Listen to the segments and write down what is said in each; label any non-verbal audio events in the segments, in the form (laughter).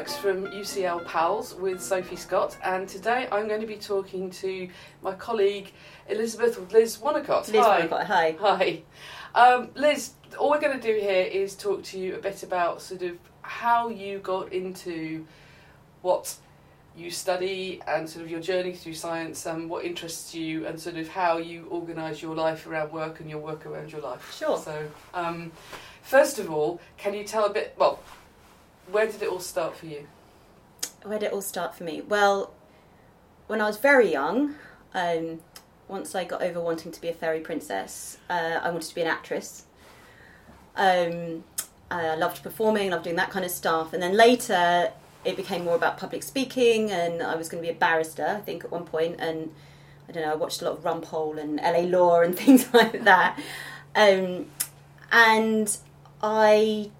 Works from UCL Pals with Sophie Scott, and today I'm going to be talking to my colleague Elizabeth Liz Wonnacott. Liz Hi. Wonnacott, hi. Hi. Um, Liz, all we're going to do here is talk to you a bit about sort of how you got into what you study and sort of your journey through science and what interests you and sort of how you organise your life around work and your work around your life. Sure. So, um, first of all, can you tell a bit, well, where did it all start for you? Where did it all start for me? Well, when I was very young, um, once I got over wanting to be a fairy princess, uh, I wanted to be an actress. Um, I loved performing, loved doing that kind of stuff. And then later, it became more about public speaking, and I was going to be a barrister, I think, at one point. And I don't know, I watched a lot of Rumpole and LA Law and (laughs) things like that. Um, and I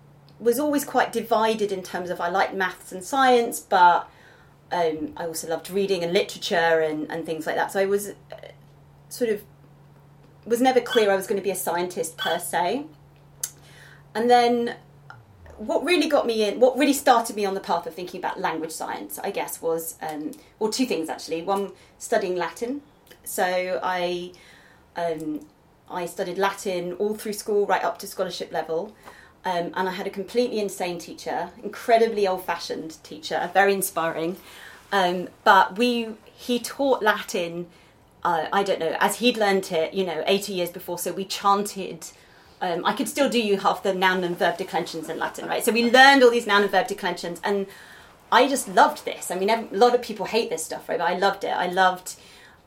was always quite divided in terms of I liked maths and science, but um, I also loved reading and literature and, and things like that. So I was uh, sort of was never clear I was going to be a scientist per se. And then what really got me in, what really started me on the path of thinking about language science, I guess, was um, well, two things actually. One, studying Latin. So I um, I studied Latin all through school, right up to scholarship level. Um, and I had a completely insane teacher, incredibly old-fashioned teacher, very inspiring. Um, but we he taught Latin. Uh, I don't know, as he'd learnt it, you know, 80 years before. So we chanted. Um, I could still do you half the noun and verb declensions in Latin, right? So we learned all these noun and verb declensions, and I just loved this. I mean, a lot of people hate this stuff, right? But I loved it. I loved.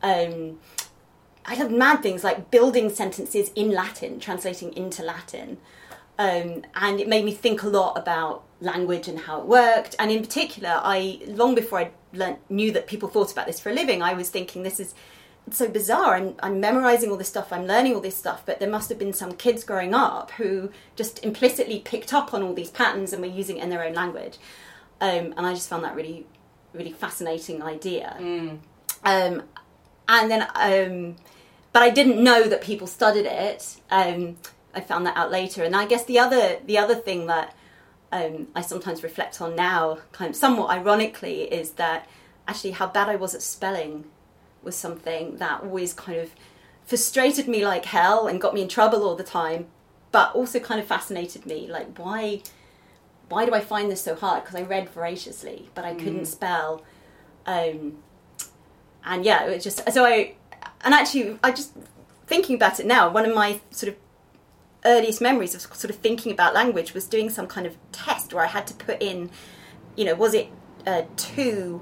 Um, I loved mad things like building sentences in Latin, translating into Latin. Um, and it made me think a lot about language and how it worked. And in particular, I long before I learnt, knew that people thought about this for a living, I was thinking this is so bizarre. I'm, I'm memorizing all this stuff, I'm learning all this stuff, but there must have been some kids growing up who just implicitly picked up on all these patterns and were using it in their own language. Um, and I just found that really, really fascinating idea. Mm. Um, and then, um, but I didn't know that people studied it. I found that out later. And I guess the other the other thing that um, I sometimes reflect on now, kind of somewhat ironically, is that actually how bad I was at spelling was something that always kind of frustrated me like hell and got me in trouble all the time, but also kind of fascinated me. Like why why do I find this so hard? Because I read voraciously, but I couldn't spell. Um, and yeah, it was just so I and actually I just thinking about it now. One of my sort of earliest memories of sort of thinking about language was doing some kind of test where I had to put in, you know, was it uh, two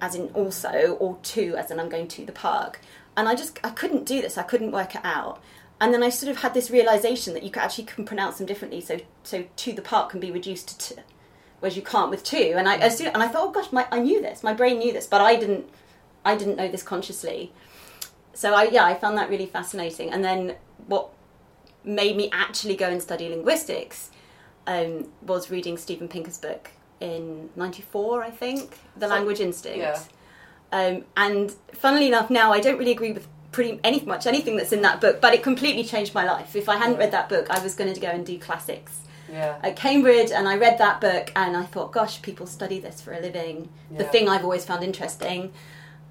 as in also or two as in I'm going to the park, and I just I couldn't do this. I couldn't work it out. And then I sort of had this realization that you could actually can pronounce them differently. So so to the park can be reduced to t, whereas you can't with two. And I as soon, and I thought, oh gosh, my, I knew this. My brain knew this, but I didn't. I didn't know this consciously. So I yeah, I found that really fascinating. And then what made me actually go and study linguistics um, was reading Steven Pinker's book in '94, I think, The So- Language Instinct. yeah. Um, and funnily enough, now I don't really agree with pretty any much anything that's in that book, but it completely changed my life. If I hadn't read that book, I was going to go and do classics Yeah. at Cambridge, and I read that book, and I thought, gosh, people study this for a living. The thing I've always found interesting.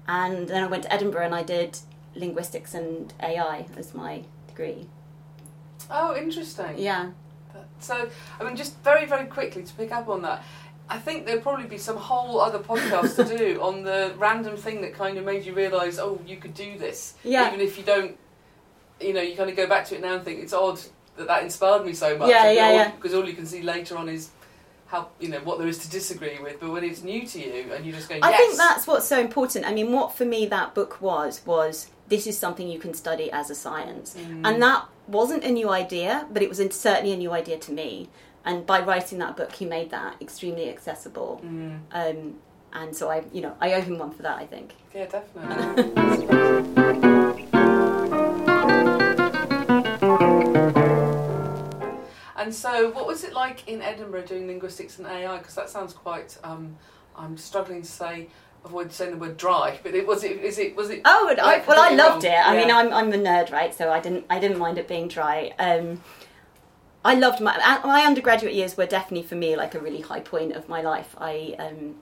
And then I went to Edinburgh and I did linguistics and AI as my degree. Oh, interesting. Yeah. So, I mean, just very, very quickly to pick up on that, I think there'll probably be some whole other podcast to do on the random thing that kind of made you realise, oh, you could do this. Yeah. Even if you don't, you know, you kind of go back to it now and think it's odd that that inspired me so much. Yeah, yeah, all- yeah. Because all you can see later on is how, you know, what there is to disagree with. But when it's new to you and you're just go, yes. I think that's what's so important. I mean, what for me that book was was this is something you can study as a science, Mm. and that wasn't a new idea, but it was certainly a new idea to me. And by writing that book, he made that extremely accessible. Mm. Um, and so I, you know, I owe him one for that. I think. Yeah, definitely. and so, what was it like in Edinburgh doing linguistics and AI? Because that sounds quite. Um, I'm struggling to say. Avoid saying the word dry, but it was it. Is it was it? Oh, I, well, I loved wrong? it. I mean, I'm I'm a nerd, right? So I didn't I didn't mind it being dry. Um, I loved my my undergraduate years were definitely for me like a really high point of my life. I um,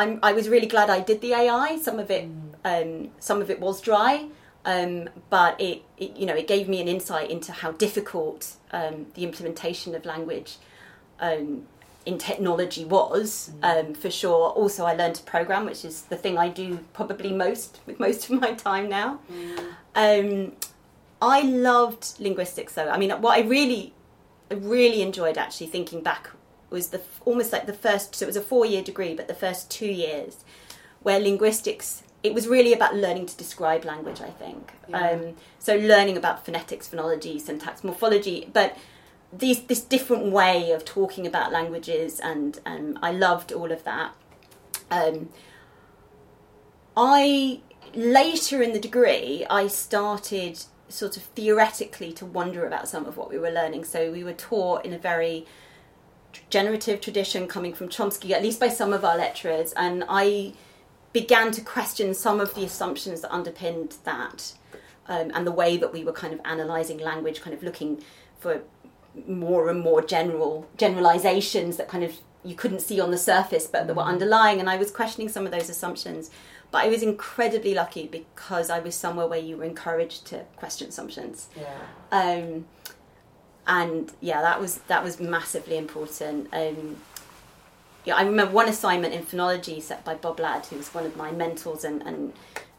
I'm, I was really glad I did the AI. Some of it, um, some of it was dry, um, but it, it, you know, it gave me an insight into how difficult um, the implementation of language um, in technology was, um, for sure. Also, I learned to program, which is the thing I do probably most with most of my time now. Um, I loved linguistics, though. I mean, what I really, I really enjoyed actually thinking back was the almost like the first. So it was a four-year degree, but the first two years, where linguistics. It was really about learning to describe language. I think. Yeah. Um, so learning about phonetics, phonology, syntax, morphology, but these this different way of talking about languages, and um, I loved all of that. Um, I later in the degree, I started sort of theoretically to wonder about some of what we were learning. So we were taught in a very generative tradition coming from Chomsky, at least by some of our lecturers, and I began to question some of the assumptions that underpinned that um, and the way that we were kind of analysing language, kind of looking for more and more general generalizations that kind of you couldn't see on the surface but that were underlying. And I was questioning some of those assumptions. But I was incredibly lucky because I was somewhere where you were encouraged to question assumptions. Yeah. um, and yeah that was that was massively important. Um, yeah, I remember one assignment in phonology set by Bob Ladd, who was one of my mentors and, and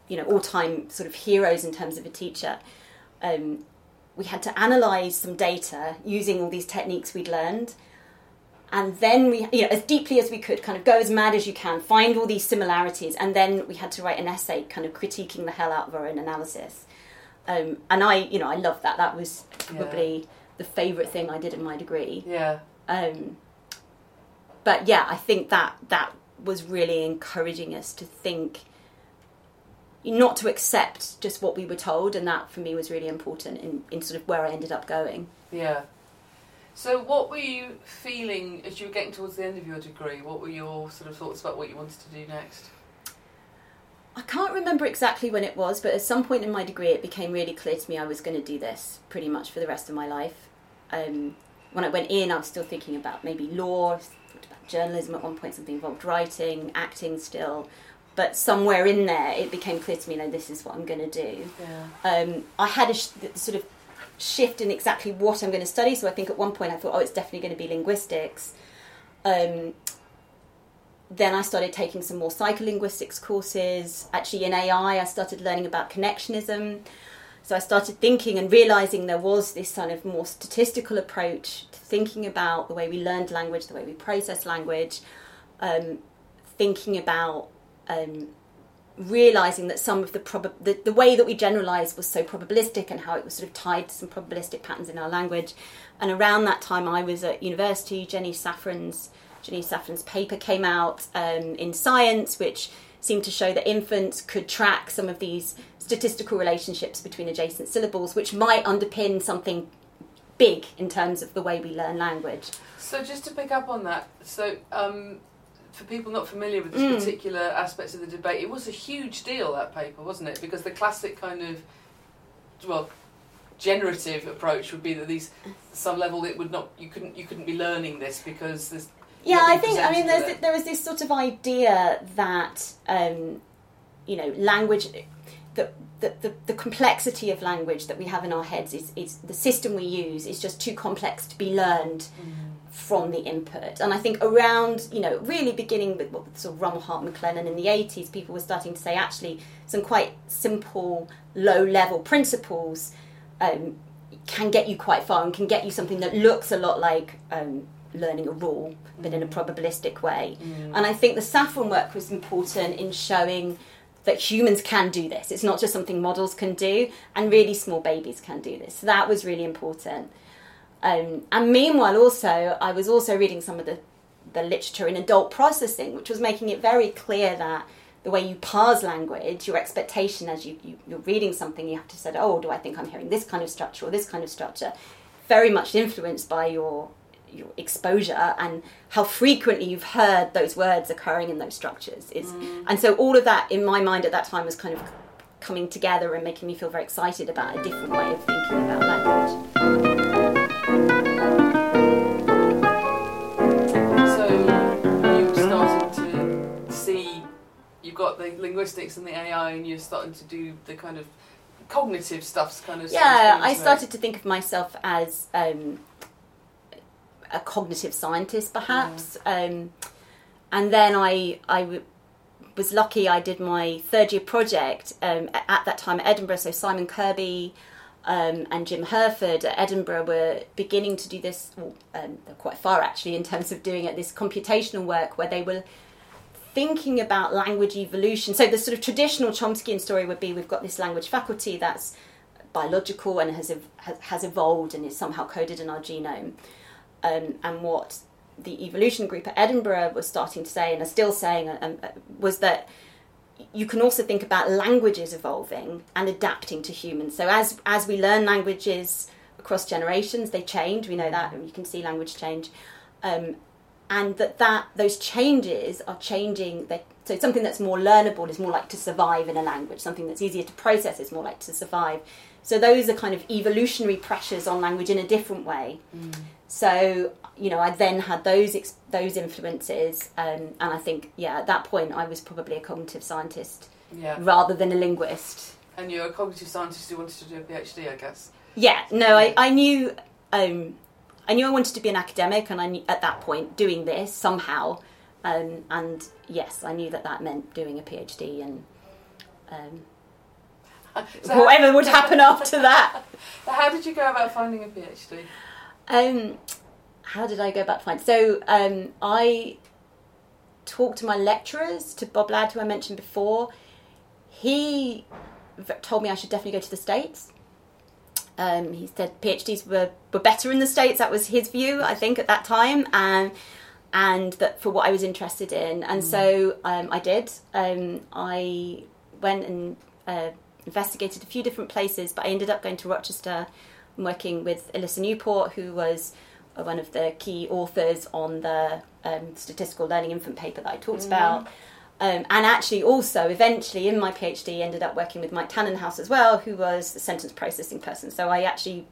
you know all-time sort of heroes in terms of a teacher. Um, we had to analyze some data using all these techniques we'd learned, and then we, you know, as deeply as we could, kind of go as mad as you can, find all these similarities, and then we had to write an essay, kind of critiquing the hell out of our own analysis. Um, and I, you know, I loved that. That was probably the favourite thing I did in my degree. Yeah. Um, but yeah, I think that that was really encouraging us to think, not to accept just what we were told, and that for me was really important in, in sort of where I ended up going. Yeah. So, what were you feeling as you were getting towards the end of your degree? What were your sort of thoughts about what you wanted to do next? I can't remember exactly when it was, but at some point in my degree, it became really clear to me I was going to do this pretty much for the rest of my life. Um, when I went in, I was still thinking about maybe law, thought about journalism at one point, something involved writing, acting still. But somewhere in there, it became clear to me, no, this is what I'm going to do. Yeah. Um, I had a sh- sort of shift in exactly what I'm going to study. So I think at one point I thought, oh, it's definitely going to be linguistics. Um, then I started taking some more psycholinguistics courses. Actually, in AI, I started learning about connectionism. So I started thinking and realizing there was this kind of more statistical approach to thinking about the way we learned language, the way we process language, um, thinking about um, realizing that some of the, prob- the the way that we generalize was so probabilistic and how it was sort of tied to some probabilistic patterns in our language. And around that time, I was at university. Jenny Saffran's Jenny Saffran's paper came out um, in Science, which seemed to show that infants could track some of these statistical relationships between adjacent syllables, which might underpin something big in terms of the way we learn language. So, just to pick up on that, so um, for people not familiar with this Mm. particular aspect of the debate, it was a huge deal that paper, wasn't it? Because the classic kind of, well, generative approach would be that these some level it would not you couldn't you couldn't be learning this because there's Yeah, I think I mean there's there was this sort of idea that um, you know language the, the, the, the complexity of language that we have in our heads is, is the system we use is just too complex to be learned from the input. And I think around, you know, really beginning with what sort of Rumelhart McClelland in the 80s, people were starting to say actually some quite simple, low level principles um, can get you quite far and can get you something that looks a lot like um, learning a rule, but in a probabilistic way. And I think the Saffran work was important in showing that humans can do this. It's not just something models can do, and really small babies can do this. So that was really important. Um, and meanwhile, also, I was also reading some of the, the literature in adult processing, which was making it very clear that the way you parse language, your expectation as you, you, you're reading something, you have to say, oh, do I think I'm hearing this kind of structure or this kind of structure? Very much influenced by your your exposure and how frequently you've heard those words occurring in those structures is and so all of that in my mind at that time was kind of coming together and making me feel very excited about a different way of thinking about language so you're starting to see you've got the linguistics and the AI, and you're starting to do the kind of cognitive stuff's kind of yeah. I started to think of myself as um, a cognitive scientist, perhaps, um, and then I I w- was lucky. I did my third year project um, at that time at Edinburgh. So Simon Kirby um, and Jim Hurford at Edinburgh were beginning to do this. Well, um, they're quite far actually in terms of doing it. This computational work where they were thinking about language evolution. So the sort of traditional Chomskyan story would be: we've got this language faculty that's biological and has has, evolved and is somehow coded in our genome. Um, and what the evolution group at Edinburgh was starting to say and are still saying um, uh, was that you can also think about languages evolving and adapting to humans. So as as we learn languages across generations, they change. We know that, and you can see language change, um, and that that those changes are changing. They, so something that's more learnable is more like to survive in a language. Something that's easier to process is more like to survive. So those are kind of evolutionary pressures on language in a different way. Mm. So you know, I then had those ex- those influences, um, and I think yeah, at that point I was probably a cognitive scientist Yeah, rather than a linguist. and you're a cognitive scientist who wanted to do a PhD, I guess. Yeah, no, I, I knew um, I knew I wanted to be an academic, and I knew at that point doing this somehow, um, and yes, I knew that that meant doing a PhD and. Um, (laughs) So whatever would happen (laughs) after that. How did you go about finding a PhD? Um, how did I go about finding? So um, I talked to my lecturers, to Bob Ladd, who I mentioned before. He v- told me I should definitely go to the States. Um, he said PhDs were, were better in the States. That was his view, I think, at that time. And and that for what I was interested in. And so um, I did. Um, I went and uh, investigated a few different places, but I ended up going to Rochester and working with Elissa Newport, who was one of the key authors on the um, statistical learning infant paper that I talked about. Um, and actually, also, eventually, in my PhD, ended up working with Mike Tanenhaus as well, who was the sentence processing person. So I actually,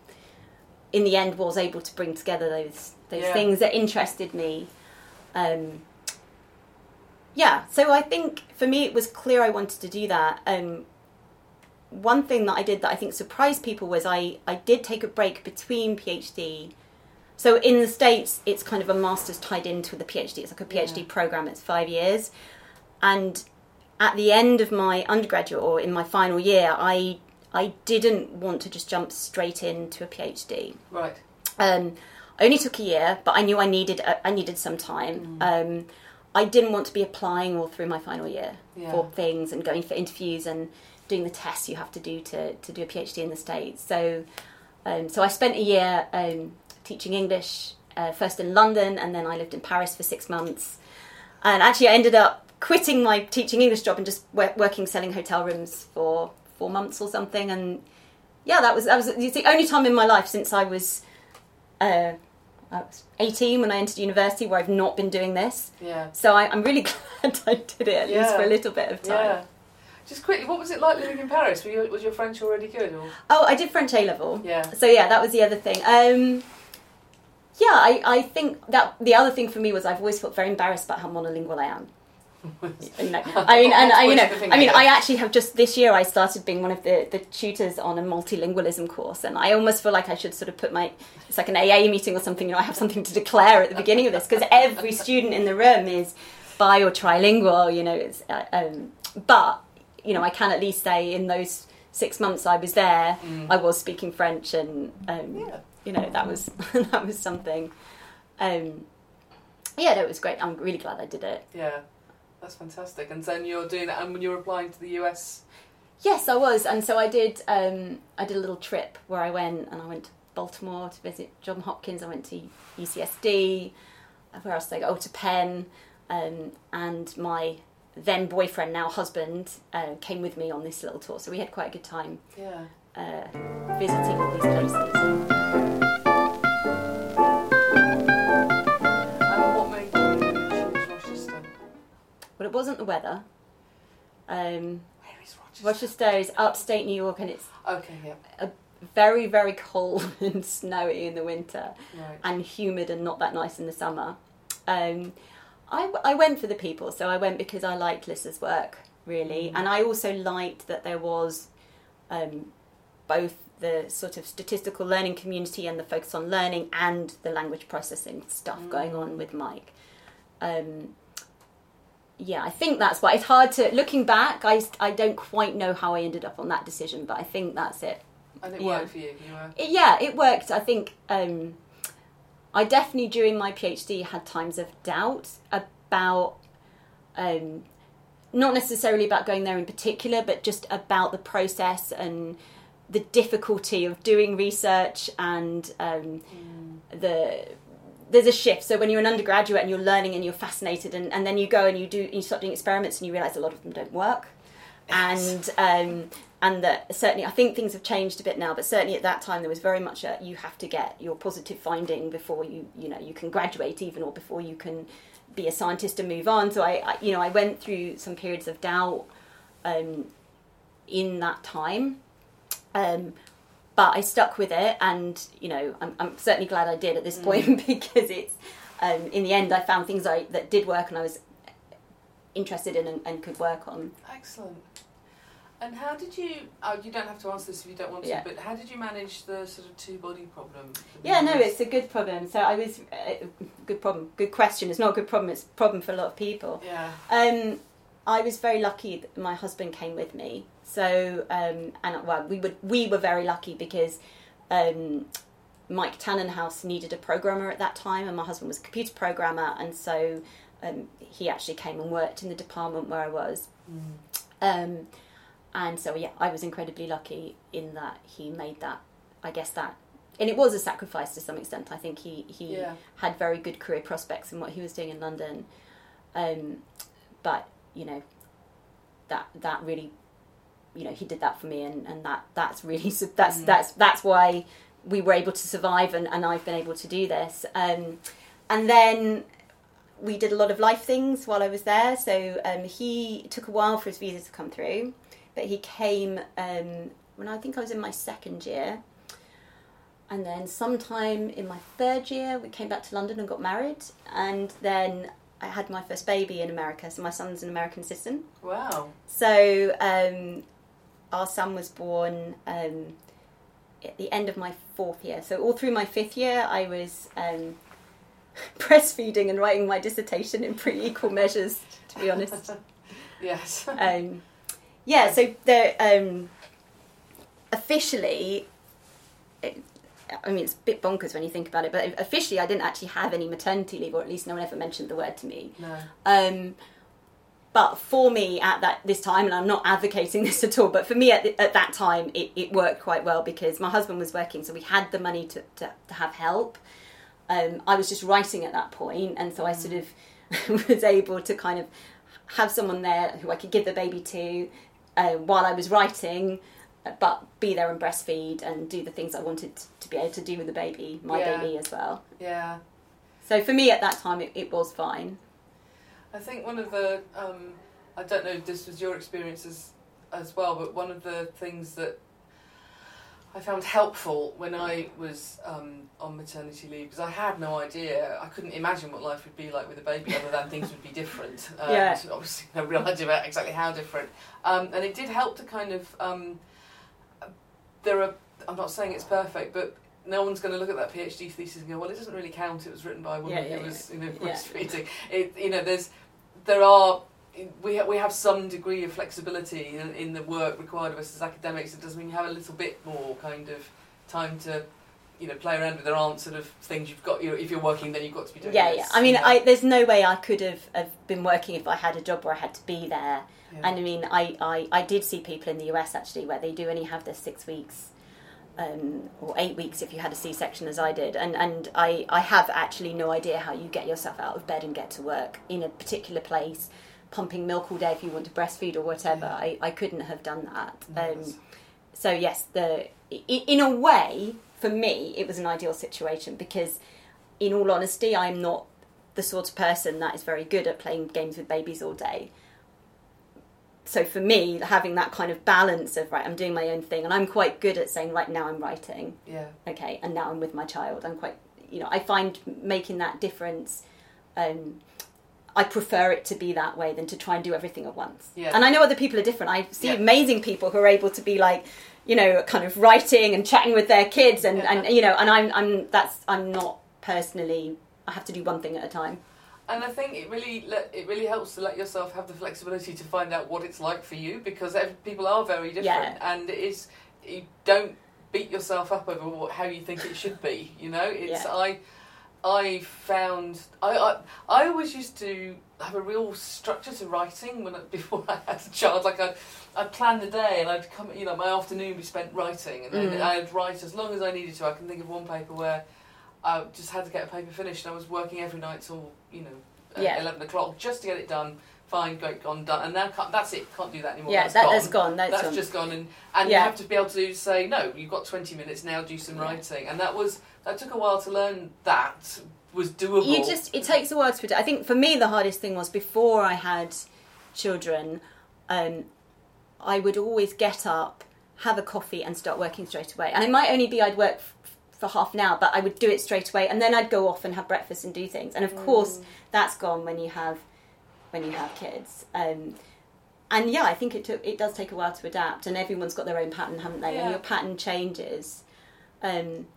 in the end, was able to bring together those those Yeah. things that interested me. Um, yeah, so I think for me it was clear I wanted to do that. Um, one thing that I did that I think surprised people was I, I did take a break between PhD. So in the States, it's kind of a master's tied into the PhD. It's like a PhD Yeah. program, it's five years. And at the end of my undergraduate or in my final year, I, I didn't want to just jump straight into a PhD. Right. Um, I only took a year, but I knew I needed uh, I needed some time. Um, I didn't want to be applying all through my final year Yeah. for things and going for interviews and doing the tests you have to do to, to do a PhD in the States. So, um, so I spent a year um, teaching English uh, first in London and then I lived in Paris for six months. And actually, I ended up quitting my teaching English job and just wo- working selling hotel rooms for four months or something. And yeah, that was that was the only time in my life since I was uh, I was 18 when I entered university where I've not been doing this. Yeah. So I, I'm really (laughs) glad I did it at least for a little bit of time. Yeah. Just quickly, what was it like living in Paris? Were you, was your French already good? Or? Oh, I did French A level. Yeah. So yeah, that was the other thing. Um, yeah, I, I think that the other thing for me was I've always felt very embarrassed about how monolingual I am. (laughs) Know, I mean, and I, you know, Always the thing, I mean. I actually have just this year I started being one of the, the tutors on a multilingualism course, and I almost feel like I should sort of put my it's like an AA meeting or something. You know, I have something to declare at the beginning of this because every student in the room is bi or trilingual. You know, it's uh, um, but you know, I can at least say in those six months I was there, I was speaking French, and um, Mm. Yeah. You know that was (laughs) that was something. Um, yeah, no, it was great. I'm really glad I did it. Yeah. That's fantastic. And then you're doing that, and when you're applying to the US. Yes, I was, and so I did. Um, I did a little trip where I went and I went to Baltimore to visit John Hopkins. I went to UCSD. Where else did I go? Oh, to Penn, um, and my then boyfriend, now husband, uh, came with me on this little tour. So we had quite a good time Yeah. uh, visiting all these places. But it wasn't the weather. Um, Where is Rochester? Rochester is upstate New York, and it's Okay, yeah. very, very cold (laughs) and snowy in the winter. Right. and humid and not that nice in the summer. Um, I, I went for the people, so I went because I liked Lissa's work. really. Mm. And I also liked that there was um, both the sort of statistical learning community and the focus on learning and the language processing stuff going Mm. on with Mike. Um, yeah, I think that's why it's hard to. Looking back, I, I don't quite know how I ended up on that decision, but I think that's it. And it Yeah. worked for you. You were. It- yeah, it worked. I think um, I definitely during my PhD had times of doubt about um, not necessarily about going there in particular, but just about the process and the difficulty of doing research and um, the there's a shift. So when you're an undergraduate and you're learning and you're fascinated, and, and then you go and you do you start doing experiments and you realise a lot of them don't work, and um, and that certainly I think things have changed a bit now, but certainly at that time there was very much a you have to get your positive finding before you you know you can graduate even or before you can be a scientist and move on. So I, I you know I went through some periods of doubt um, in that time. Um, but I stuck with it, and you know, I'm, I'm certainly glad I did at this point (laughs) because it's um, in the end I found things I that did work and I was interested in and, and could work on. Excellent. And how did you? Oh, you don't have to answer this if you don't want to. Yeah. But how did you manage the sort of two body problem? Yeah, no, it's a good problem. So I was uh, good problem, good question. It's not a good problem. It's a problem for a lot of people. Yeah. Um, I was very lucky that my husband came with me. So, um, and well, we were we were very lucky because um, Mike Tanenhaus needed a programmer at that time, and my husband was a computer programmer, and so um, he actually came and worked in the department where I was. Um, and so, yeah, I was incredibly lucky in that he made that. I guess that, and it was a sacrifice to some extent. I think he he Yeah. had very good career prospects in what he was doing in London. Um, but you know, that that really, you know, he did that for me, and, and that that's really (laughs) that's Mm. that's that's why we were able to survive, and, and I've been able to do this. Um, and then we did a lot of life things while I was there. So um, he took a while for his visa to come through, but he came um, when I think I was in my second year. And then sometime in my third year, we came back to London and got married. And then I had my first baby in America. So my son's an American citizen. Wow. So um, our son was born um, at the end of my fourth year. So all through my fifth year, I was um, (laughs) breastfeeding and writing my dissertation in pretty equal measures, to be honest. (laughs) yes. Um, yeah, so the um, officially, it, I mean, it's a bit bonkers when you think about it, but officially, I didn't actually have any maternity leave, or at least no one ever mentioned the word to me. no. Um, but for me at that this time, and I'm not advocating (laughs) this at all, but for me at, the, at that time, it, it worked quite well because my husband was working, so we had the money to, to, to have help. Um, I was just writing at that point, and so I sort of (laughs) was able to kind of have someone there who I could give the baby to uh, while I was writing, but be there and breastfeed and do the things I wanted to be able to do with the baby, my Yeah. baby as well. Yeah. So for me at that time, it, it was fine. I think one of the um, I don't know if this was your experience as as well, but one of the things that I found helpful when I was um, on maternity leave because I had no idea, I couldn't imagine what life would be like with a baby, other than things would be different. Um, (laughs) Yeah. Obviously, (laughs) no real idea about exactly how different. Um, and it did help to kind of um, there are. I'm not saying it's perfect, but no one's going to look at that PhD thesis and go, "Well, it doesn't really count. It was written by a woman Yeah, yeah, who was, you know, breastfeeding." It, you know, there's, there are, we ha- we have some degree of flexibility in, in the work required of us as academics. It does mean you have a little bit more kind of time to, you know, play around with. There aren't sort of things you've got. You know, if you're working, then you've got to be doing. Yeah, this, yeah. I mean. I, there's no way I could have, have been working if I had a job where I had to be there. Yeah. And I mean, I, I, I did see people in the US actually where they do only have their six weeks. Um, or eight weeks if you had a C-section as I did, and and I, I have actually no idea how you get yourself out of bed and get to work in a particular place, pumping milk all day if you want to breastfeed or whatever. Yeah. I, I couldn't have done that. Um, so yes, the in a way for me it was an ideal situation because, in all honesty, I'm not the sort of person that is very good at playing games with babies all day. So for me, having that kind of balance of right, I'm doing my own thing, and I'm quite good at saying right now I'm writing, yeah, okay, and now I'm with my child. I'm quite, you know, I find making that difference. Um, I prefer it to be that way than to try and do everything at once. Yeah. And I know other people are different. I see Yeah. amazing people who are able to be like, you know, kind of writing and chatting with their kids, and, Yeah. and you know, and I'm I'm that's I'm not personally. I have to do one thing at a time. And I think it really let, it really helps to let yourself have the flexibility to find out what it's like for you because ev- people are very different, and it is you don't beat yourself up over what, how you think it should be. You know, it's Yeah. I I found I, I I always used to have a real structure to writing when (laughs) before I had a child. Like I I'd plan the day and I'd come you know my afternoon would be spent writing and then Mm. I'd write as long as I needed to. I can think of one paper where. I just had to get a paper finished. And I was working every night till you know Yeah. eleven o'clock just to get it done. Fine, great, gone, done, and now can't, that's it. Can't do that anymore. yeah, that's that, gone. that's gone. That's, That's gone. just gone, and and Yeah. you have to be able to say no. You've got twenty minutes now. Do some Yeah. writing, and that was that took a while to learn. That was doable. you just it takes a while to put it. I think for me the hardest thing was before I had children, um, I would always get up, have a coffee, and start working straight away. And it might only be I'd work f- for half an hour, but I would do it straight away, and then I'd go off and have breakfast and do things. And of course, that's gone when you have when you have kids. Um, and yeah, I think it took it does take a while to adapt, and everyone's got their own pattern, haven't they? Yeah. And your pattern changes. Um,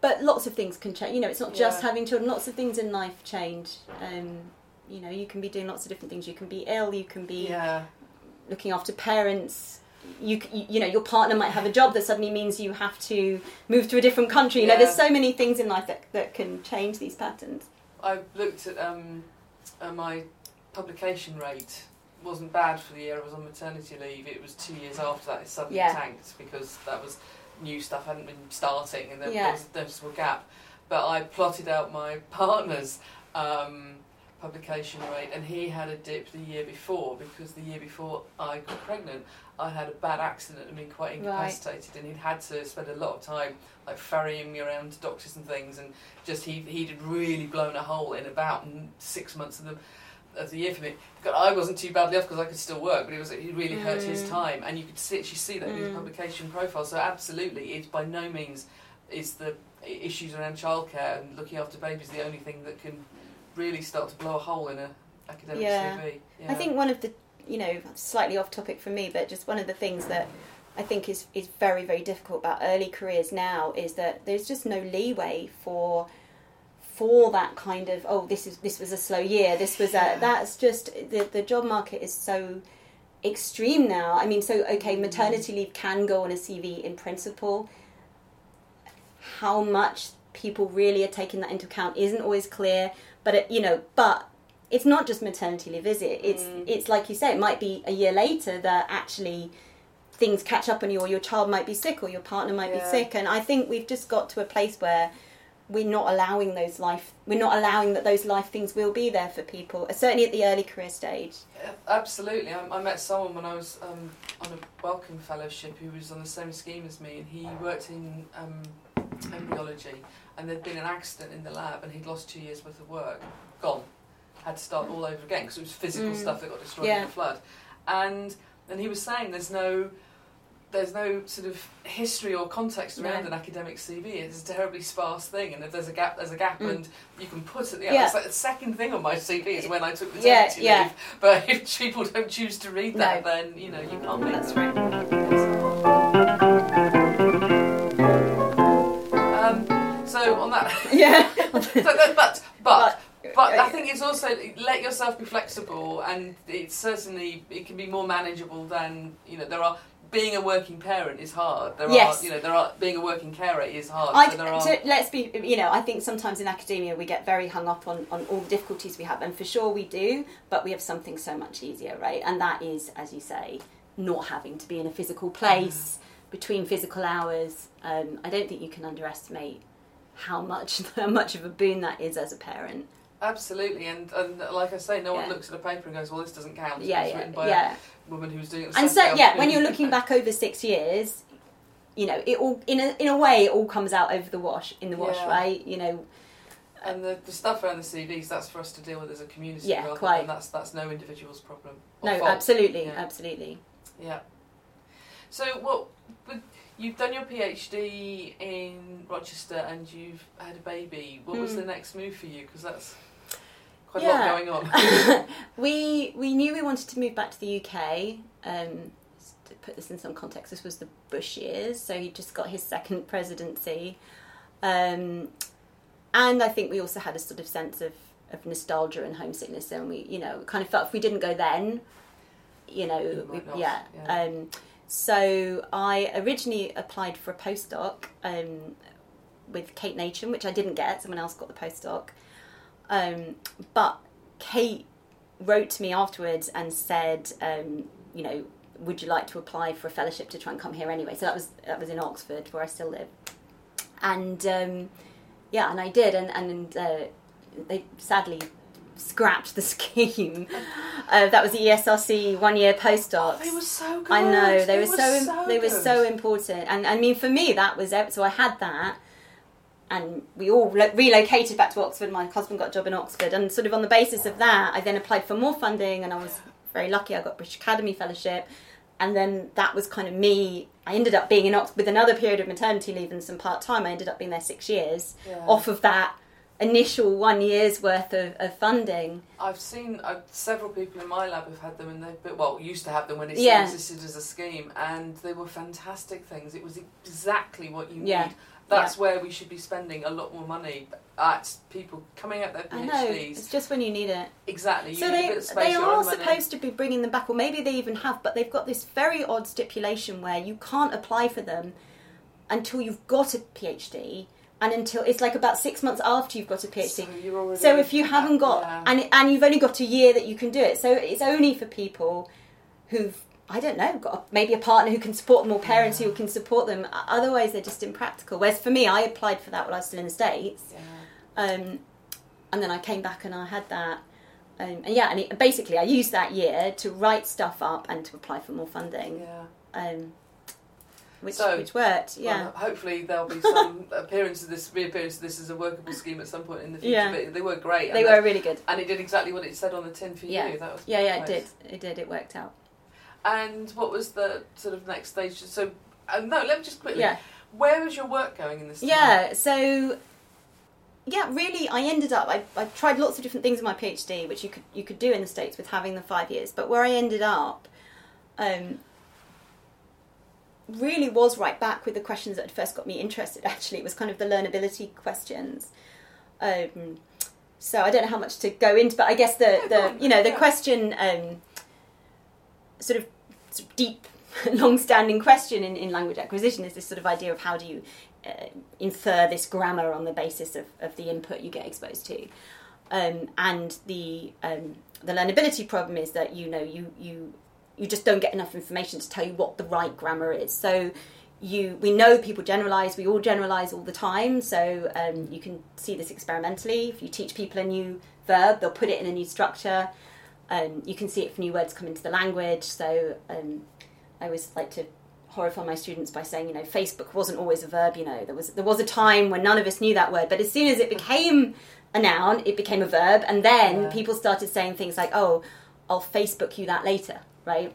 but lots of things can change. You know, it's not just Yeah. having children. Lots of things in life change. Um, you know, you can be doing lots of different things. You can be ill. You can be yeah, looking after parents. You, you you know your partner might have a job that suddenly means you have to move to a different country. You know, there's so many things in life that, that can change these patterns. I looked at um, uh, my publication rate. wasn't bad for the year I was on maternity leave. It was two years after that it suddenly Yeah. tanked because that was new stuff hadn't been starting and there, Yeah. there was a noticeable gap. But I plotted out my (laughs) partner's um, publication rate, and he had a dip the year before because the year before I got pregnant, I had a bad accident and been quite Right. incapacitated, and he'd had to spend a lot of time like ferrying me around to doctors and things, and just he he'd really blown a hole in about mm, six months of the of the year for me. God, I wasn't too badly off because I could still work, but it was it really hurt his Mm. time, and you could see actually see that in his Mm. publication profile. So absolutely, it's by no means is the issues around childcare and looking after babies the only thing that can really start to blow a hole in a academic Yeah. CV. Yeah. I think one of the, you know, slightly off topic for me, but just one of the things that I think is, is very, very difficult about early careers now is that there's just no leeway for for that kind of oh this is this was a slow year this was a that's just the the job market is so extreme now i mean so okay mm. maternity leave can go on a cv in principle how much people really are taking that into account isn't always clear but it, you know but it's not just maternity leave is it it's Mm. it's like you say it might be a year later that actually things catch up on you or your child might be sick or your partner might be sick and i think we've just got to a place where we're not allowing those life we're not allowing that those life things will be there for people certainly at the early career stage Absolutely. I, I met someone when I was um, on a Wellcome Fellowship who was on the same scheme as me, and he worked in um, embryology, and there'd been an accident in the lab, and he'd lost two years worth of work, gone, had to start all over again because it was physical Mm. stuff that got destroyed Yeah. in the flood, and and he was saying there's no. There's no sort of history or context around No. an academic CV. It's a terribly sparse thing, and if there's a gap, there's a gap, Mm. and you can put it. Yeah. It's like the second thing on my CV is when I took Yeah, maternity yeah. leave. But (laughs) if people don't choose to read that, No. then you know you can't make That's right that, (laughs) yeah (laughs) so but but but uh, I think it's also let yourself be flexible, and it's certainly it can be more manageable than you know there are. Being a working parent is hard. There Yes. are, you know, there are being a working carer is hard. I, so there are, so let's be, you know, I think sometimes in academia we get very hung up on, on all the difficulties we have, and for sure we do, but we have something so much easier, right? And that is, as you say, not having to be in a physical place between physical hours. Um, I don't think you can underestimate how much (laughs) how much of a boon that is as a parent. absolutely, and, and like I say, no one looks at a paper and goes, "Well, this doesn't count." Yeah, it's yeah, written by yeah. a woman who was doing it. And so, yeah, when you're looking back over six years, you know, it all in a in a way it all comes out over the wash in the wash, Yeah. right? You know, And the, the stuff around the CVs, that's for us to deal with as a community. Yeah, rather quite. Than that's that's no individual's problem. no, fault. absolutely, Yeah. absolutely. Yeah. So what? But you've done your PhD in Rochester and you've had a baby. What was Hmm. the next move for you? Because that's quite a lot going on. (laughs) (laughs) we we knew we wanted to move back to the UK. Um, to put this in some context, this was the Bush years, so he just got his second (laughs) presidency, um, and I think we also had a sort of sense of, of nostalgia and homesickness, and we you know kind of felt if we didn't go then, you know, we, yeah. yeah. Um, so I originally applied for a postdoc um, with Kate Nation, which I didn't get. Someone else got the postdoc. Um, but Kate wrote to me afterwards and said, um, you know, would you like to apply for a fellowship to try and come here anyway? So that was that was in Oxford, where I still live. And um, yeah, and I did, and and uh, they sadly scrapped the (laughs) scheme. Uh, that was the ESRC one year postdocs. they were so good. I know they, were, so, so they were so important, and I mean for me that was it. So I had that, and we all lo- relocated back to Oxford. My husband got a job in Oxford, and sort of on the basis of that, I then applied for more funding, and I was very lucky. I got British Academy fellowship, and then that was kind of me. I ended up being in Oxford with another period of maternity leave and some part time. I ended up being there six years Yeah. off of that initial one year's worth of, of funding. I've seen uh, several people in my lab have had them, and they've been, well used to have them when it Yeah. existed as a scheme, and they were fantastic things. It was exactly what you Yeah. need. That's where we should be spending a lot more money at people coming out their I know PhDs. it's just when you need it. Exactly. You So need a they bit of space, they are supposed to be bringing them back, or maybe they even have, but they've got this very odd stipulation where you can't apply for them until you've got a PhD, and until it's like about six months after you've got a PhD. So. So if you haven't got Yeah. and and you've only got a year that you can do it, so it's only for people who've I don't know got a, maybe a partner who can support them or parents who can support them. Otherwise, they're just impractical. Whereas for me, I applied for that while I was still in the states, Yeah. um, and then I came back and I had that. Um, and yeah, and it, basically, I used that year to write stuff up and to apply for more funding, Yeah. um, which So, which worked. Yeah, Well, hopefully there'll be (laughs) some appearance of this, reappearance of this as a workable scheme at some point in the future. Yeah. But they were great. they were really good. and it did exactly what it said on the tin for Yeah. you. That was Yeah, yeah, it did. It did. It worked out. And what was the sort of next stage? So, uh, no, let me just quickly. Yeah. Where is your work going in this? time? Yeah, so yeah, really, I ended up. I, I tried lots of different things in my PhD, which you could you could do in the states with having the five years. But where I ended up, um, really was right back with the questions that had first got me interested. (laughs) Actually, it was kind of the learnability questions. Um, so I don't know how much to go into, but I guess the the you know the question um, sort of sort of deep, (laughs) long-standing question in, in language acquisition is this sort of idea of how do you uh, infer this grammar on the basis of, of the input you get exposed to. Um, and the um, the learnability problem is that you know you you you just don't get enough information to tell you what the right grammar is. So you we know people generalize. We all generalize all the time. So um, you can see this experimentally. If you teach people a new verb, they'll put it in a new structure. Um, you can see it if new words come into the language. So um, I always like to horrify my students by saying, you know, Facebook wasn't always a verb. You know, there was there was a time when none of us knew that word, but as soon as it became a noun, it became a verb, and then Yeah. people started saying things like, "Oh, I'll Facebook you that later," right?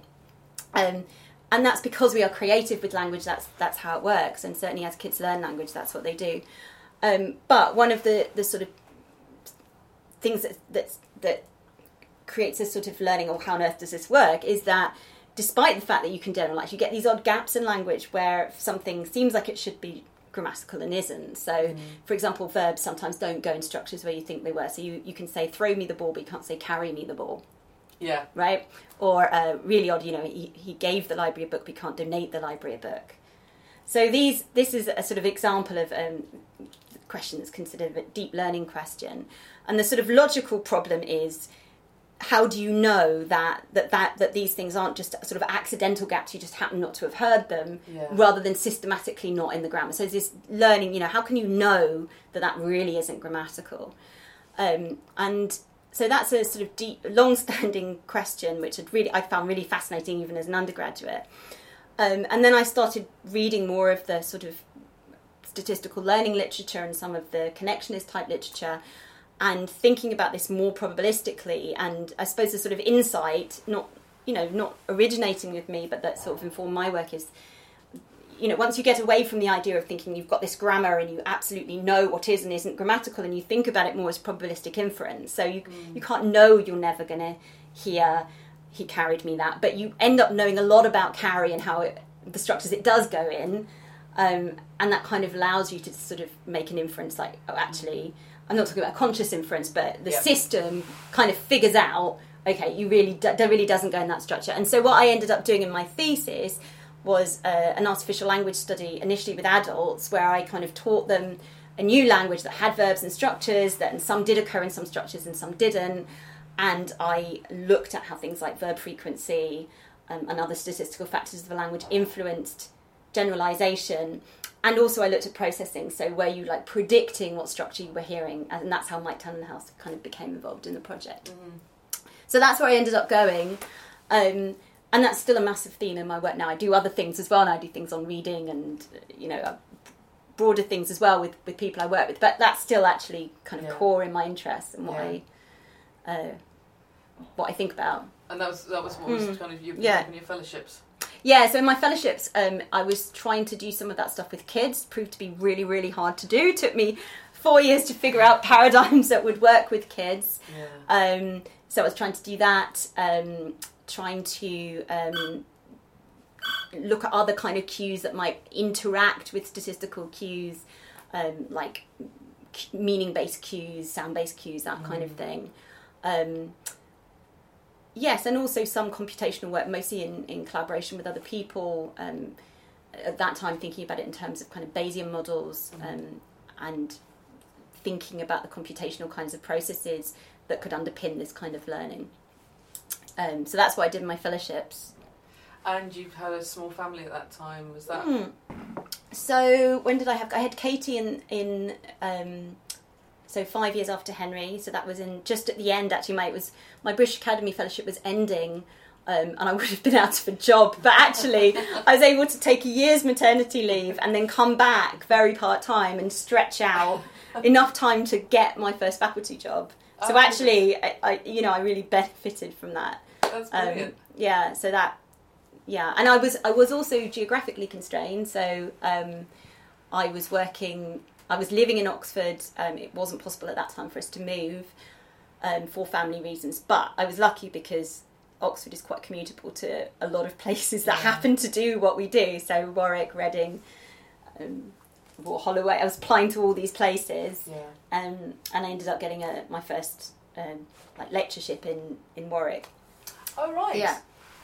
Um, and that's because we are creative with language. That's that's how it works, and certainly as kids learn language, that's what they do. Um, but one of the the sort of things that that that creates a sort of learning, or how on earth does this work, is that despite the fact that you can generalize, you get these odd gaps in language where something seems like it should be grammatical and isn't. So, for example, verbs sometimes don't go in structures where you think they were. So you, you can say throw me the ball, but you can't say carry me the ball, Yeah. right? Or uh, really odd, you know, he, he gave the library a book, but you can't donate the library a book. So these this is a sort of example of um, question that's considered a deep learning question, and the sort of logical problem is how do you know that that that, that these things aren't just sort of accidental gaps you just happen not to have heard them Yeah. rather than systematically not in the grammar so this learning you know how can you know that that really isn't grammatical um, and so that's a sort of deep long-standing (laughs) question which had really i found really fascinating even as an undergraduate. Um, and then i started reading more of the sort of statistical learning literature and some of the connectionist type literature and thinking about this more probabilistically and i suppose the sort of insight not you know not originating with me but that sort of informed my work is you know, once you get away from the idea of thinking you've got this grammar and you absolutely know what is and isn't grammatical, and you think about it more as probabilistic inference. So you you can't know you're never going to hear he carried me that, but you end up knowing a lot about carry and how it, the structures it does go in, um, and that kind of allows you to sort of make an inference like, oh, actually, I'm not talking about conscious inference, but the Yeah. system kind of figures out, okay, you really do, that really doesn't go in that structure. And so what I ended up doing in my thesis was uh, an artificial language study initially with adults, where I kind of taught them a new language that had verbs and structures, that and some did occur in some structures and some didn't. And I looked at how things like verb frequency um, and other statistical factors of the language influenced generalization. And also, I looked at processing, so were you like predicting what structure you were hearing? And that's how Mike Tanenhaus kind of became involved in the project. So that's where I ended up going. Um, and that's still a massive theme in my work now. I do other things as well, and I do things on reading and, you know, uh, broader things as well with, with people I work with. But that's still actually kind of Yeah. core in my interests and what Yeah. I uh, what I think about. And that was that was what was Mm. kind of you Yeah. in your fellowships. Yeah, so in my fellowships, um, I was trying to do some of that stuff with kids. Proved to be really, really hard to do. Took me four years to figure out (laughs) paradigms that would work with kids. Yeah. Um, so I was trying to do that, um, trying to um, look at other kind of cues that might interact with statistical cues, um, like meaning-based cues, sound-based cues, that kind of thing. Um, yes, and also some computational work, mostly in, in collaboration with other people. Um, at that time, thinking about it in terms of kind of Bayesian models um, and thinking about the computational kinds of processes that could underpin this kind of learning. Um, so that's what I did in my fellowships. And you've had a small family at that time. Was that? Hmm. So when did I have? I had Katie in in um, so five years after Henry. So that was in just at the end. Actually, my it was my British Academy fellowship was ending. Um, and I (laughs) would have been out of a job, but actually, (laughs) I was able to take a year's maternity leave and then come back very part time and stretch out (laughs) enough time to get my first faculty job. So Oh, actually, I, I, you know, I really benefited from that. That's Um, yeah, so that yeah, and I was I was also geographically constrained, so um, I was working. I was living in Oxford. Um, it wasn't possible at that time for us to move um, for family reasons, but I was lucky because Oxford is quite commutable to a lot of (laughs) places that Yeah. happen to do what we do. So Warwick, Reading, um, Holloway. I was applying to all these places yeah. um, and I ended up getting a, my first um, like lectureship in, in Warwick. Oh right. Yeah.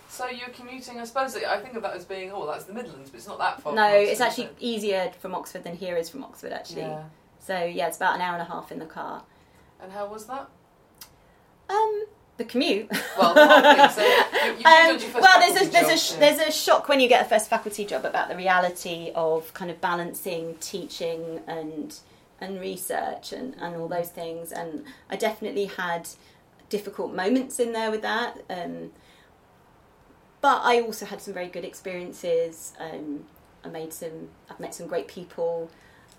So you're commuting. I suppose I think of that as being oh that's the Midlands, but it's not that far. no, Oxford, it's actually easier from Oxford than here is from Oxford actually. Yeah. So yeah, it's about an hour and a half in the car. And how was that? Um, the commute. Well, the. So (laughs) you, you, Um, well, there's a there's a job, yeah. there's a shock when you get a first faculty job about the reality of kind of balancing teaching and and research and, and all those things. And I definitely had difficult moments in there with that. Um, but I also had some very good experiences. Um, I made some. I've met some great people,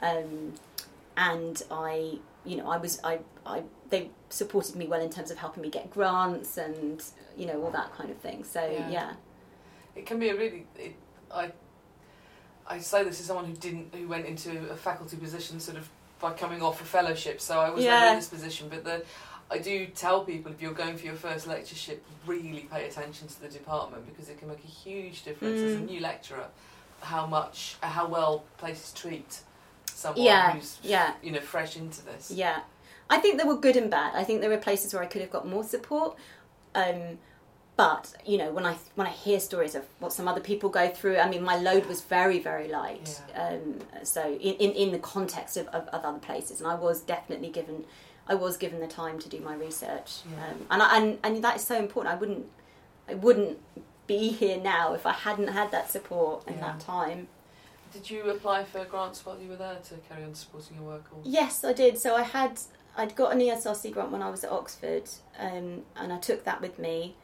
um, and I, you know, I was I, I they supported me well in terms of helping me get grants and you know all that kind of thing. So Yeah. yeah, It can be a really. It, I. I say this as someone who didn't, who went into a faculty position sort of by coming off a fellowship. So I was never in this position, but the. I do tell people if you're going for your first lectureship, really pay attention to the department because it can make a huge difference as a Mm. new lecturer how much, how well places treat someone Yeah, who's yeah. you know fresh into this. Yeah, I think there were good and bad. I think there were places where I could have got more support. Um, but you know, when I when I hear stories of what some other people go through, I mean, my load was very very light. Um, so in, in in the context of, of, of other places, and I was definitely given I was given the time to do my research, Yeah. um, and I, and and that is so important. I wouldn't I wouldn't be here now if I hadn't had that support and Yeah. that time. Did you apply for grants while you were there to carry on supporting your work? Or? Yes, I did. So I had I'd got an ESRC grant when I was at Oxford, um, and I took that with me,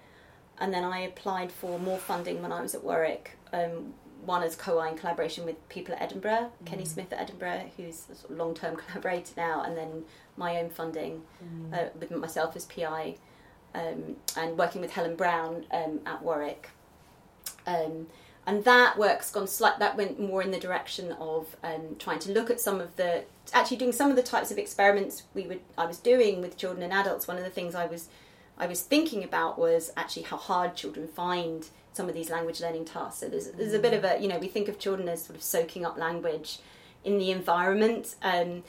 and then I applied for more funding when I was at Warwick. Um, one is co-I in collaboration with people at Edinburgh, Kenny Mhm. Smith at Edinburgh, who's a sort of long-term (laughs) collaborator now, and then my own funding Mm. uh, with myself as PI, um, and working with Helen Brown um, at Warwick. Um, and that work's gone slight. That went more in the direction of um, trying to look at some of the actually doing some of the types of experiments we would I was doing with children and adults. One of the things I was I was thinking about was actually how hard children find some of these language learning tasks. So there's there's a bit of a you know we think of children as sort of soaking up language in the environment. Um,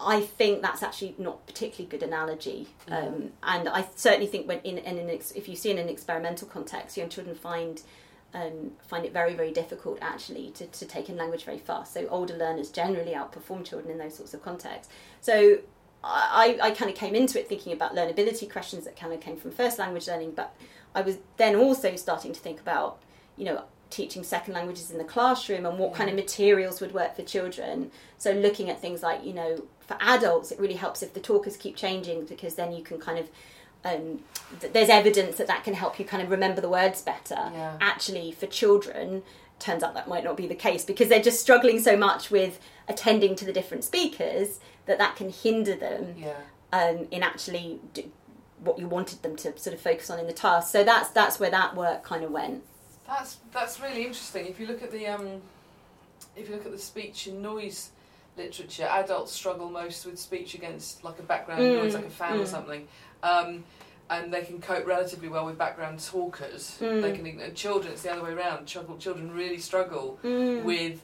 I think that's actually not particularly good analogy, um, and I certainly think when in, in an ex, if you see in an experimental context, young children find um, find it very very difficult actually to, to take in language very fast. So older learners generally outperform children in those sorts of contexts. So I, I kind of came into it thinking about learnability questions that kind of came from first language learning, but I was then also starting to think about you know teaching second languages in the classroom and what kind of materials would work for children. So looking at things like, you know, for adults, it really helps if the talkers keep changing because then you can kind of um, th- there's evidence that that can help you kind of remember the words better. Yeah. Actually, for children, turns out that might not be the case because they're just struggling so much with attending to the different speakers that that can hinder them Yeah. um, in actually what you wanted them to sort of focus on in the task. So that's that's where that work kind of went. That's that's really interesting. If you look at the um, if you look at the speech and noise literature, adults struggle most with speech against like a background Mm, noise, like a fan or mm. something, um, and they can cope relatively well with background talkers. Mm. They can children. It's the other way around. Children, children really struggle Mm. with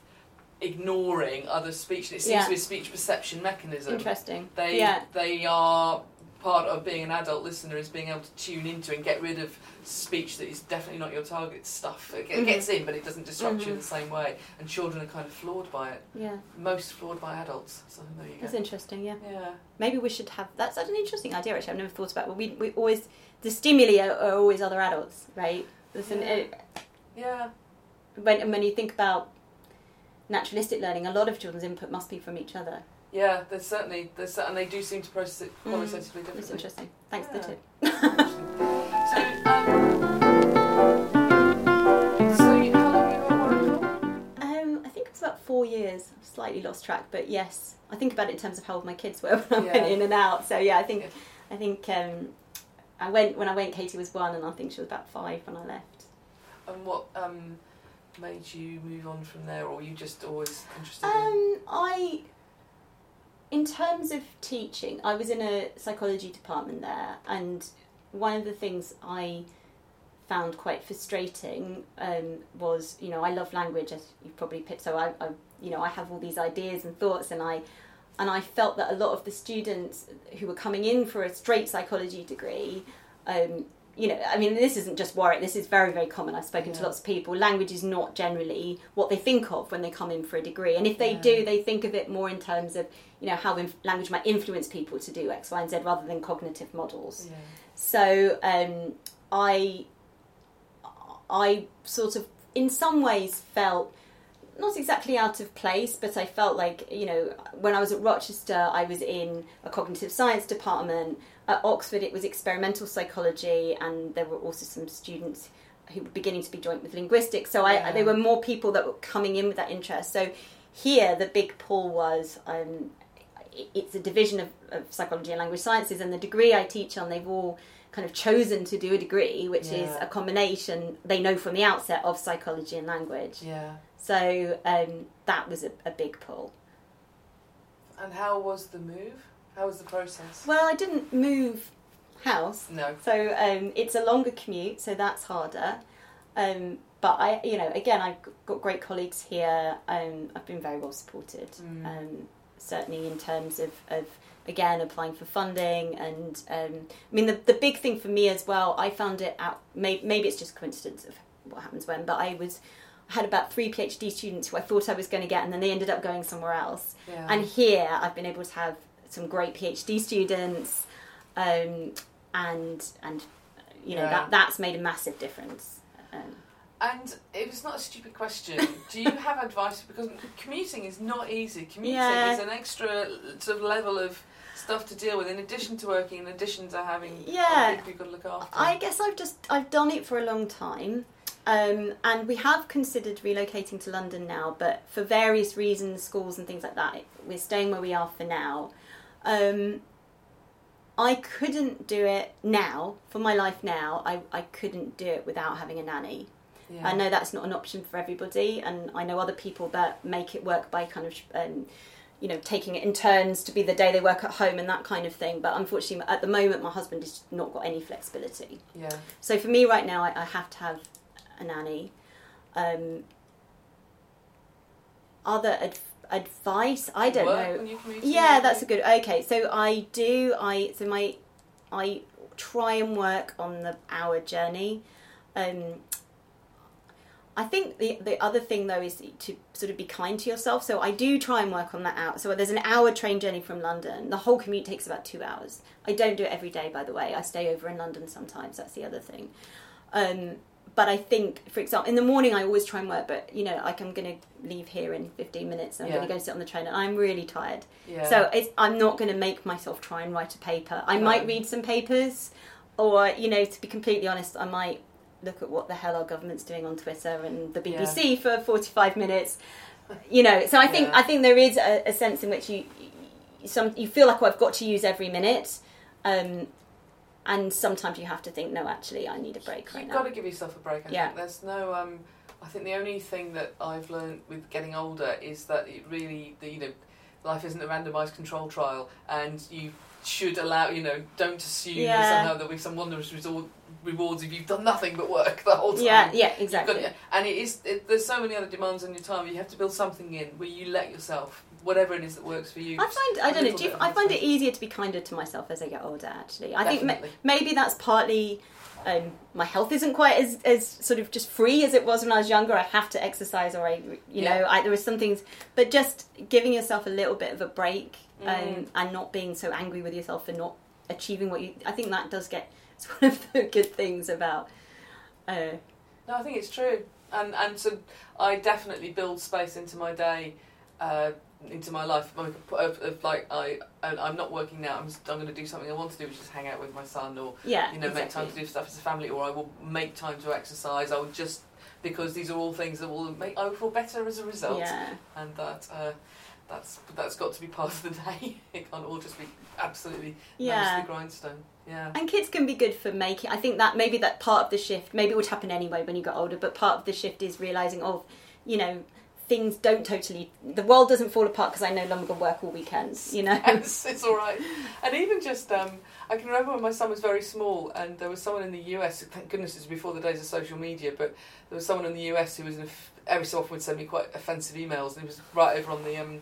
ignoring other speech. It seems Yeah. to be a speech perception mechanism. Interesting. They yeah. they are part of being an adult listener is being able to tune into and get rid of speech that is definitely not your target stuff. It, Mhm. gets in, but it doesn't disrupt you in the same way. And children are kind of flawed by it. Yeah. Most flawed by adults. So there you go. That's interesting. Yeah. Yeah. Maybe we should have. That's such an interesting idea. Actually, I've never thought about. Well, we we always the stimuli are, are always other adults, right? Listen, Yeah. it, Yeah. when when you think about naturalistic learning, a lot of children's input must be from each other. Yeah. There's certainly there's and they do seem to process it Mm. qualitatively It's differently. interesting. Thanks for the tip. So, um, so you, how long you? Um, I think it was about four years. I've slightly lost track, but yes, I think about it in terms of how old my kids were (laughs) when I Yeah. went in and out. So yeah, I think Yeah. I think um, I went when I went. Katie was one, and I think she was about five when I left. And what um, made you move on from there, or you just always interested in? Um, I, in terms of teaching, I was in a psychology department there, and one of the things I found quite frustrating um, was, you know, I love language, as you've probably picked. So I, I, you know, I have all these ideas and thoughts, and I, and I felt that a lot of the students who were coming in for a straight psychology degree. Um, you know, I mean, this isn't just Warwick. This is very, very common. I've spoken to lots of people. Language is not generally what they think of when they come in for a degree, and if they Yeah. do, they think of it more in terms of you know how inf- language might influence people to do X, Y, and Z rather than cognitive models. Yeah. So um, I, I sort of, in some ways, felt not exactly out of place, but I felt like you know when I was at Rochester, I was in a cognitive science department. At Oxford, it was experimental psychology, and there were also some students who were beginning to be joined with linguistics. So I, there were more people that were coming in with that interest. So here, the big pull was. Um, it's a division of, of psychology and language sciences, and the degree I teach on, they've all kind of chosen to do a degree, which is a combination they know from the outset of psychology and language. Yeah. So um, that was a, a big pull. And how was the move? How was the process? Well, I didn't move house, No. so um, it's a longer commute, so that's harder. Um, but I, you know, again, I've got great colleagues here. Um, I've been very well supported. Mm. Um, certainly in terms of, of again applying for funding and um, I mean the the big thing for me as well. I found it out. Maybe, maybe it's just coincidence of what happens when, but I was. I had about three PhD students who I thought I was going to get, and then they ended up going somewhere else. Yeah. And here I've been able to have some great PhD students, um, and and you know Yeah. that that's made a massive difference. Um, And if it's not a stupid question, (laughs) do you have advice? Because commuting is not easy. Commuting Yeah. is an extra sort of level of stuff to deal with, in addition to working, in addition to having Yeah. people to look after. I guess I've just I've done it for a long time, um, and we have considered relocating to London now, but for various reasons, schools and things like that, we're staying where we are for now. Um, I couldn't do it now for my life now. I, I couldn't do it without having a nanny. Yeah. I know that's not an option for everybody, and I know other people that make it work by kind of, um, you know, taking it in turns to be the day they work at home and that kind of thing. But unfortunately, at the moment, my husband has not got any flexibility. Yeah. So for me right now, I, I have to have a nanny. Um, other ad- advice, I don't Work know. Yeah, that's a good. Okay, so I do. I so my I try and work on the hour journey. Um, I think the the other thing though is to sort of be kind to yourself. So I do try and work on that out. So there's an hour train journey from London. The whole commute takes about two hours. I don't do it every day, by the way. I stay over in London sometimes. That's the other thing. Um, but I think, for example, in the morning I always try and work. But you know, like I'm going to leave here in 15 minutes, and I'm Yeah. going to go sit on the train, and I'm really tired. Yeah. So it's, I'm not going to make myself try and write a paper. I might read some papers, or you know, to be completely honest, I might look at what the hell our government's doing on Twitter and the BBC for 45 minutes. You know, so I think Yeah. I think there is a, a sense in which you you- some you feel like oh, I've got to use every minute, um, and sometimes you have to think, no, actually, I need a break right now. You've now. got to give yourself a break. I Yeah. think there's no. Um, I think the only thing that I've learned with getting older is that it really, the, you know, life isn't a randomised control trial, and you should allow, you know, don't assume Yeah. that somehow there'll be some wondrous resort, rewards if you've done nothing but work the whole time. Yeah, yeah, exactly. got- and it is. It, there's so many other demands on your time. You have to build something in where you let yourself, whatever it is that works for you. I find I don't know. Do you, I find it easier to be kinder to myself as I get older. Actually, I think ma- maybe that's partly um, my health isn't quite as, as sort of just free as it was when I was younger. I have to exercise, or I, you Yeah. know, I, there was some things, but just giving yourself a little bit of a break um, Mm. and not being so angry with yourself for not achieving what you. I think that does get. (laughs) It's one of the good things about. Uh, No, I think it's true, and and so I definitely build space into my day, uh, into my life. Of, of, of like I, I'm not working now. I'm just, I'm going to do something I want to do, which is hang out with my son, or yeah, you know, make time to do stuff as a family, or I will make time to exercise. I will just because these are all things that will make I will feel better as a result, Yeah, and that. Uh, that's that's got to be part of the day. (laughs) It can't all just be absolutely yeah. mostly grindstone. Yeah. And kids can be good for making. I think that maybe that part of the shift, maybe it would happen anyway when you got older, but part of the shift is realizing, oh, you know, things don't totally. The world doesn't fall apart because I no longer work all weekends. You know. (laughs) it's, it's all right. And even just, um, I can remember when my son was very small, and there was someone in the US. Thank goodness it was before the days of social media, but there was someone in the US who was in a f every so often would send me quite offensive emails, and he was right over on the um,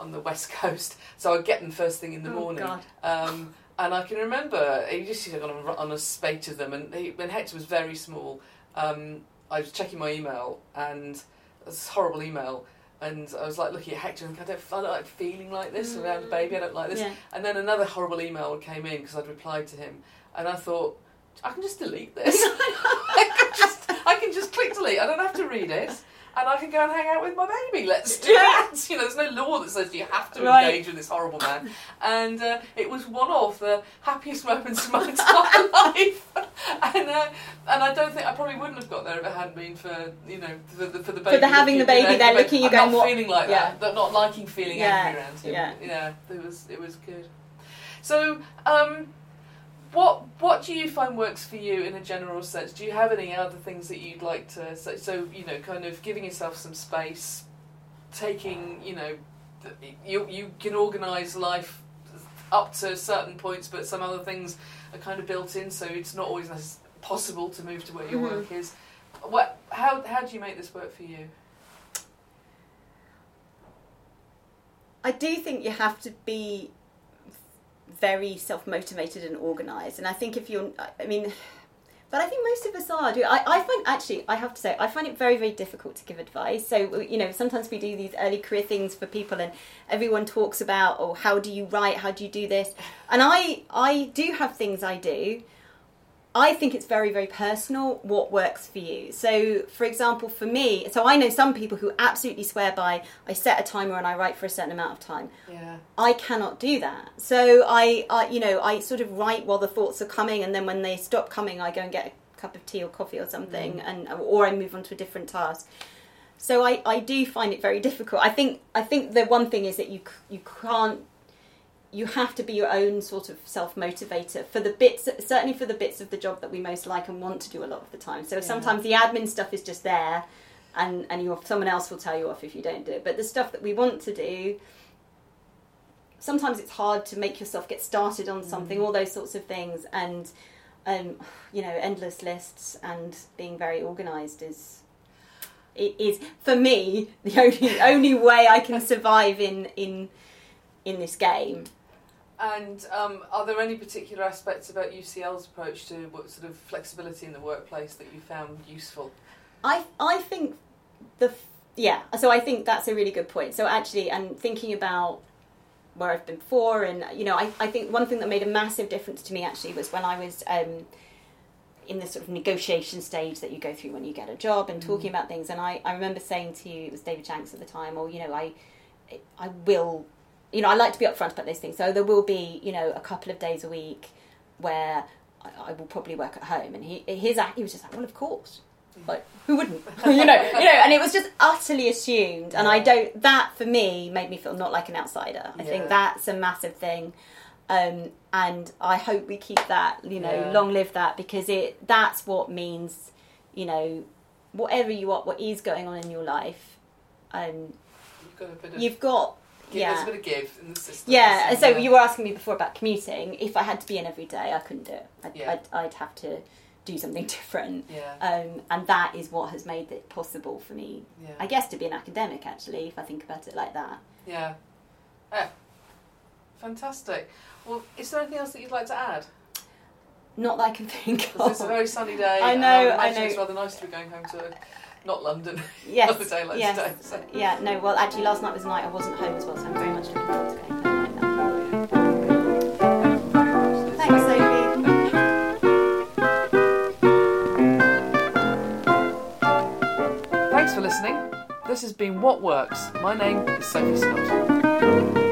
on the west (laughs) coast. So I'd get them first thing in the Oh, morning. God. Um, and I can remember he used to go on a, on a spate of them, and he, when Hector was very small, um, I was checking my email and this horrible email. And I was like looking at Hector and I don't, I don't like feeling like this around a baby. I don't like this. Yeah. And then another horrible email came in because I'd replied to him, and I thought, I can just delete this. (laughs) (laughs) I, can just, I can just click delete. I don't have to read it, and I can go and hang out with my baby. Let's do Yeah. that. (laughs) You know, there's no law that says you have to Right. engage with this horrible man. And uh, it was one of the happiest moments of my (laughs) entire life. And uh, and I don't think I probably wouldn't have got there if it hadn't been for you know for the, for the baby. the having the baby there, looking, you going, not what- feeling like Yeah. that, not, not liking feeling Yeah, angry around him. yeah. yeah, it was it was good. So, um, what what do you find works for you in a general sense? Do you have any other things that you'd like to so, so you know, kind of giving yourself some space, taking you know, you you can organise life up to certain points, but some other things are kind of built in, so it's not always possible to move to where your Mhm. work is. What how how do you make this work for you? I do think you have to be very self motivated and organised. And I think if you're, I mean, but I think most of us are. I, I find actually, I have to say, I find it very, very difficult to give advice. So you know, sometimes we do these early career things for people, and everyone talks about, oh, how do you write? How do you do this? And I, I do have things I do. I think it's very, very personal what works for you. So, for example, for me, so I know some people who absolutely swear by I set a timer and I write for a certain amount of time. Yeah. I cannot do that. So I, I, you know, I sort of write while the thoughts are coming, and then when they stop coming, I go and get a cup of tea or coffee or something, mm. and or I move on to a different task. So I, I do find it very difficult. I think I think the one thing is that you you can't you have to be your own sort of self motivator for the bits, certainly for the bits of the job that we most like and want to do a lot of the time. So Yeah. sometimes the admin stuff is just there, and and you someone else will tell you off if you don't do it. But the stuff that we want to do, sometimes it's hard to make yourself get started on something. Mm. All those sorts of things, and um, you know, endless lists and being very organised is. It is for me (laughs) the only only way I can survive in in in this game. And um, are there any particular aspects about UCL's approach to what sort of flexibility in the workplace that you found useful? I I think the yeah. So I think that's a really good point. So actually, and thinking about where I've been before, and you know, I, I think one thing that made a massive difference to me actually was when I was um, in the sort of negotiation stage that you go through when you get a job and talking about things. And I, I remember saying to you, it was David Shanks at the time, or you know, I I will, you know, I like to be upfront about those things. So there will be, you know, a couple of days a week where I, I will probably work at home. And he his he was just like, well, of course, like who wouldn't, (laughs) you know, you know. And it was just utterly assumed. And I don't. That for me made me feel not like an outsider. I Yeah. think that's a massive thing. Um, and I hope we keep that, you know, Yeah. long live that because it that's what means, you know, whatever you are, what is going on in your life, um, You've got a bit of you've got give, yeah. there's a bit of give in the system. Yeah, and so Yeah. you were asking me before about commuting. If I had to be in every day, I couldn't do it. I'd, Yeah. I'd, I'd have to do something (laughs) different. Yeah, Um, and that is what has made it possible for me, yeah, I guess, to be an academic, actually, if I think about it like that. yeah. Yeah. Fantastic. Well, is there anything else that you'd like to add? Not that I can (laughs) think of. it's a very sunny day. I know, I, I know. It's rather nice to be going home to not London. (laughs) Yes, Another day like yes. today, so. Yeah, no, well, actually, last night was the night I wasn't home as well, so I'm very much looking forward to going home like that. Thanks, Sophie. Thanks for listening. This has been What Works. My name is Sophie Scott.